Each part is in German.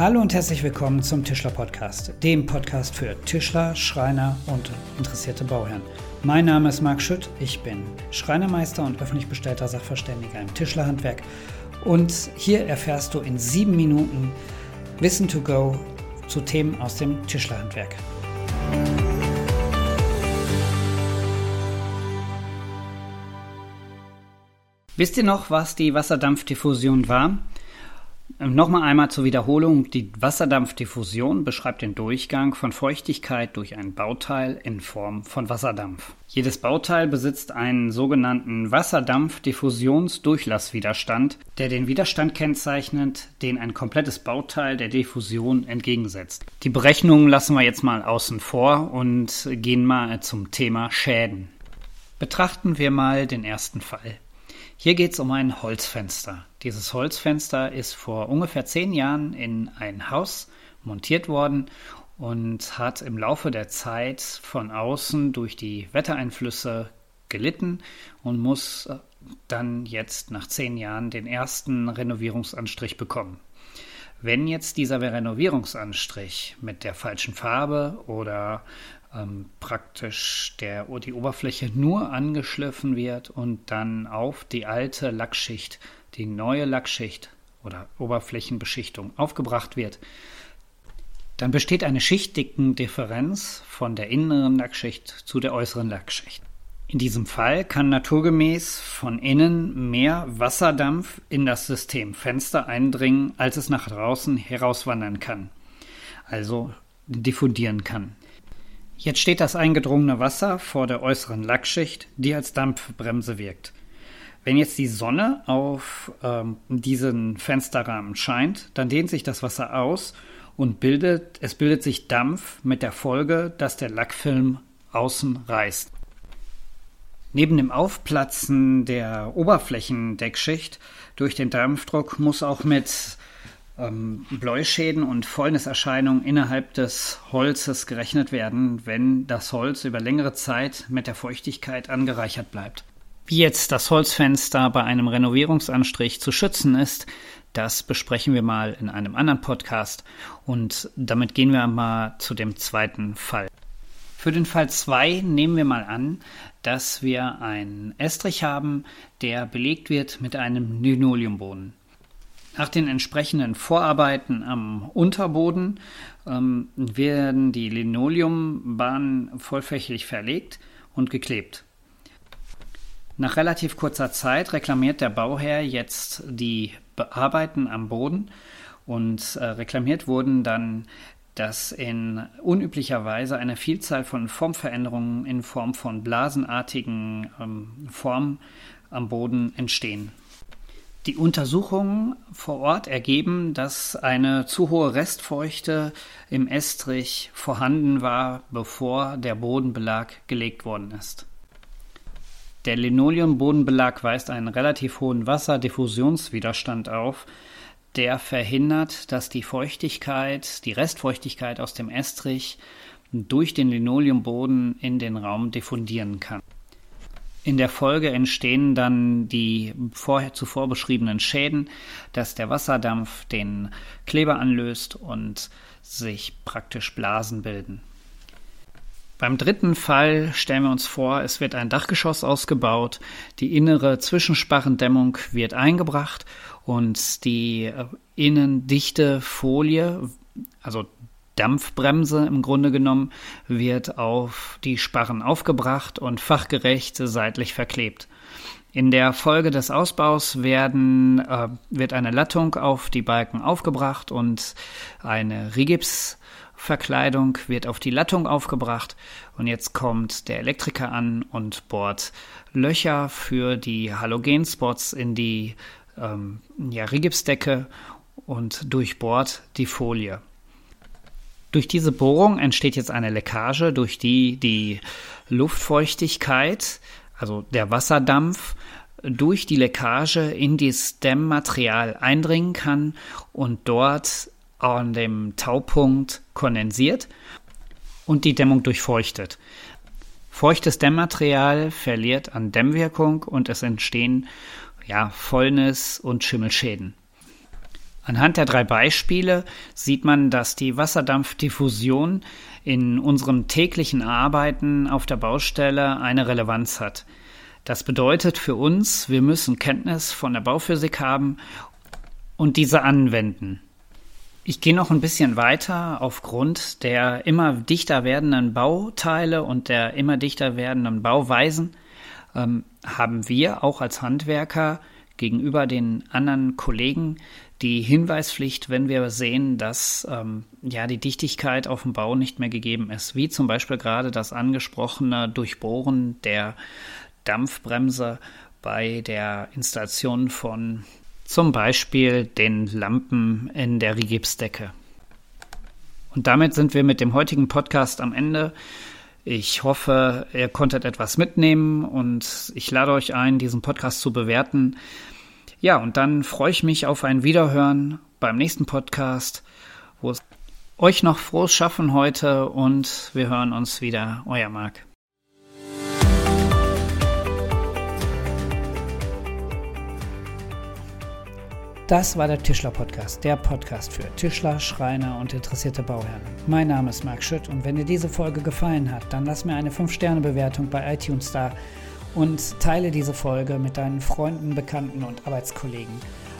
Hallo und herzlich willkommen zum Tischler Podcast, dem Podcast für Tischler, Schreiner und interessierte Bauherren. Mein Name ist Marc Schütt, ich bin Schreinermeister und öffentlich bestellter Sachverständiger im Tischlerhandwerk und hier erfährst du in sieben Minuten Wissen to go zu Themen aus dem Tischlerhandwerk. Wisst ihr noch, was die Wasserdampfdiffusion war? Nochmal einmal zur Wiederholung. Die Wasserdampfdiffusion beschreibt den Durchgang von Feuchtigkeit durch ein Bauteil in Form von Wasserdampf. Jedes Bauteil besitzt einen sogenannten Wasserdampfdiffusionsdurchlasswiderstand, der den Widerstand kennzeichnet, den ein komplettes Bauteil der Diffusion entgegensetzt. Die Berechnungen lassen wir jetzt mal außen vor und gehen mal zum Thema Schäden. Betrachten wir mal den ersten Fall. Hier geht es um ein Holzfenster. Dieses Holzfenster ist vor ungefähr zehn Jahren in ein Haus montiert worden und hat im Laufe der Zeit von außen durch die Wettereinflüsse gelitten und muss äh, dann jetzt nach zehn Jahren den ersten Renovierungsanstrich bekommen. Wenn jetzt dieser Renovierungsanstrich mit der falschen Farbe oder ähm, praktisch der, die Oberfläche nur angeschliffen wird und dann auf die alte Lackschicht, die neue Lackschicht oder Oberflächenbeschichtung aufgebracht wird, dann besteht eine Schichtdickendifferenz von der inneren Lackschicht zu der äußeren Lackschicht. In diesem Fall kann naturgemäß von innen mehr Wasserdampf in das System Fenster eindringen, als es nach draußen herauswandern kann, also diffundieren kann. Jetzt steht das eingedrungene Wasser vor der äußeren Lackschicht, die als Dampfbremse wirkt. Wenn jetzt die Sonne auf ähm, diesen Fensterrahmen scheint, dann dehnt sich das Wasser aus und bildet, es bildet sich Dampf mit der Folge, dass der Lackfilm außen reißt. Neben dem Aufplatzen der Oberflächendeckschicht durch den Dampfdruck muss auch mit ähm, Bläuschäden und Fäulniserscheinungen innerhalb des Holzes gerechnet werden, wenn das Holz über längere Zeit mit der Feuchtigkeit angereichert bleibt. Wie jetzt das Holzfenster bei einem Renovierungsanstrich zu schützen ist, das besprechen wir mal in einem anderen Podcast und damit gehen wir mal zu dem zweiten Fall. Für den Fall 2 nehmen wir mal an, dass wir einen Estrich haben, der belegt wird mit einem Linoleumboden. Nach den entsprechenden Vorarbeiten am Unterboden ähm, werden die Linoleumbahnen vollflächig verlegt und geklebt. Nach relativ kurzer Zeit reklamiert der Bauherr jetzt die Arbeiten am Boden und äh, reklamiert wurden dann, dass in unüblicher Weise eine Vielzahl von Formveränderungen in Form von blasenartigen ähm, Formen am Boden entstehen. Die Untersuchungen vor Ort ergeben, dass eine zu hohe Restfeuchte im Estrich vorhanden war, bevor der Bodenbelag gelegt worden ist. Der Linoleumbodenbelag weist einen relativ hohen Wasserdiffusionswiderstand auf, der verhindert, dass die Feuchtigkeit, die Restfeuchtigkeit aus dem Estrich durch den Linoleumboden in den Raum diffundieren kann. In der Folge entstehen dann die vorher zuvor beschriebenen Schäden, dass der Wasserdampf den Kleber anlöst und sich praktisch Blasen bilden. Beim dritten Fall stellen wir uns vor, es wird ein Dachgeschoss ausgebaut, die innere Zwischensparrendämmung wird eingebracht und die äh, innendichte Folie, also Dampfbremse im Grunde genommen, wird auf die Sparren aufgebracht und fachgerecht seitlich verklebt. In der Folge des Ausbaus werden, äh, wird eine Lattung auf die Balken aufgebracht und eine Rigipsverkleidung wird auf die Lattung aufgebracht. Und jetzt kommt der Elektriker an und bohrt Löcher für die Halogenspots in die ähm, ja, Rigipsdecke und durchbohrt die Folie. Durch diese Bohrung entsteht jetzt eine Leckage, durch die die Luftfeuchtigkeit, also der Wasserdampf, durch die Leckage in das Dämmmaterial eindringen kann und dort an dem Taupunkt kondensiert und die Dämmung durchfeuchtet. Feuchtes Dämmmaterial verliert an Dämmwirkung und es entstehen ja, Fäulnis und Schimmelschäden. Anhand der drei Beispiele sieht man, dass die Wasserdampfdiffusion in unserem täglichen Arbeiten auf der Baustelle eine Relevanz hat. Das bedeutet für uns, wir müssen Kenntnis von der Bauphysik haben und diese anwenden. Ich gehe noch ein bisschen weiter. Aufgrund der immer dichter werdenden Bauteile und der immer dichter werdenden Bauweisen ähm, haben wir auch als Handwerker gegenüber den anderen Kollegen die Hinweispflicht, wenn wir sehen, dass ähm, ja die Dichtigkeit auf dem Bau nicht mehr gegeben ist, wie zum Beispiel gerade das angesprochene Durchbohren der Dampfbremse bei der Installation von zum Beispiel den Lampen in der Rigipsdecke. Und damit sind wir mit dem heutigen Podcast am Ende. Ich hoffe, ihr konntet etwas mitnehmen und ich lade euch ein, diesen Podcast zu bewerten. Ja, und dann freue ich mich auf ein Wiederhören beim nächsten Podcast, wo es euch noch frohes Schaffen heute und wir hören uns wieder. Euer Marc. Das war der Tischler Podcast, der Podcast für Tischler, Schreiner und interessierte Bauherren. Mein Name ist Marc Schütt und wenn dir diese Folge gefallen hat, dann lass mir eine 5-Sterne-Bewertung bei iTunes da und teile diese Folge mit deinen Freunden, Bekannten und Arbeitskollegen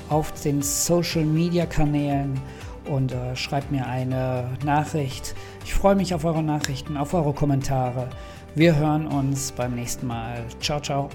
auf den Social Media Kanälen und äh, schreib mir eine Nachricht. Ich freue mich auf eure Nachrichten, auf eure Kommentare. Wir hören uns beim nächsten Mal. Ciao, ciao.